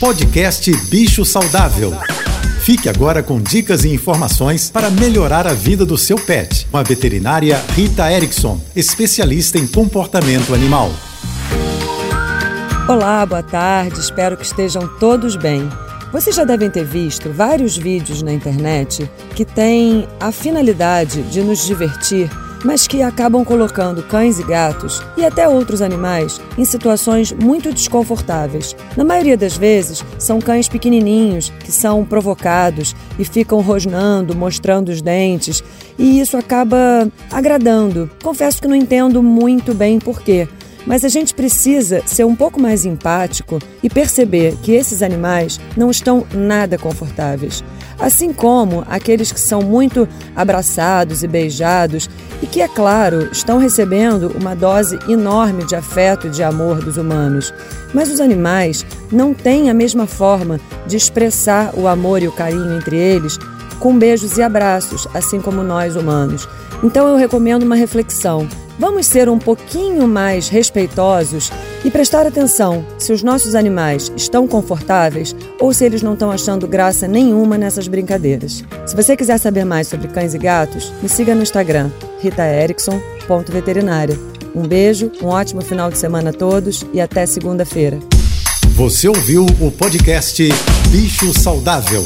Podcast Bicho Saudável. Fique agora com dicas e informações para melhorar a vida do seu pet. Com a veterinária Rita Erickson, especialista em comportamento animal. Olá, boa tarde, espero que estejam todos bem. Vocês já devem ter visto vários vídeos na internet que têm a finalidade de nos divertir mas que acabam colocando cães e gatos e até outros animais em situações muito desconfortáveis. Na maioria das vezes, são cães pequenininhos que são provocados e ficam rosnando, mostrando os dentes, e isso acaba agradando. Confesso que não entendo muito bem por quê mas a gente precisa ser um pouco mais empático e perceber que esses animais não estão nada confortáveis. Assim como aqueles que são muito abraçados e beijados e que, é claro, estão recebendo uma dose enorme de afeto e de amor dos humanos. Mas os animais não têm a mesma forma de expressar o amor e o carinho entre eles com beijos e abraços, assim como nós humanos. Então eu recomendo uma reflexão. Vamos ser um pouquinho mais respeitosos e prestar atenção se os nossos animais estão confortáveis ou se eles não estão achando graça nenhuma nessas brincadeiras. Se você quiser saber mais sobre cães e gatos, me siga no Instagram, ritaerickson.veterinária. Um beijo, um ótimo final de semana a todos e até segunda-feira. Você ouviu o podcast Bicho Saudável.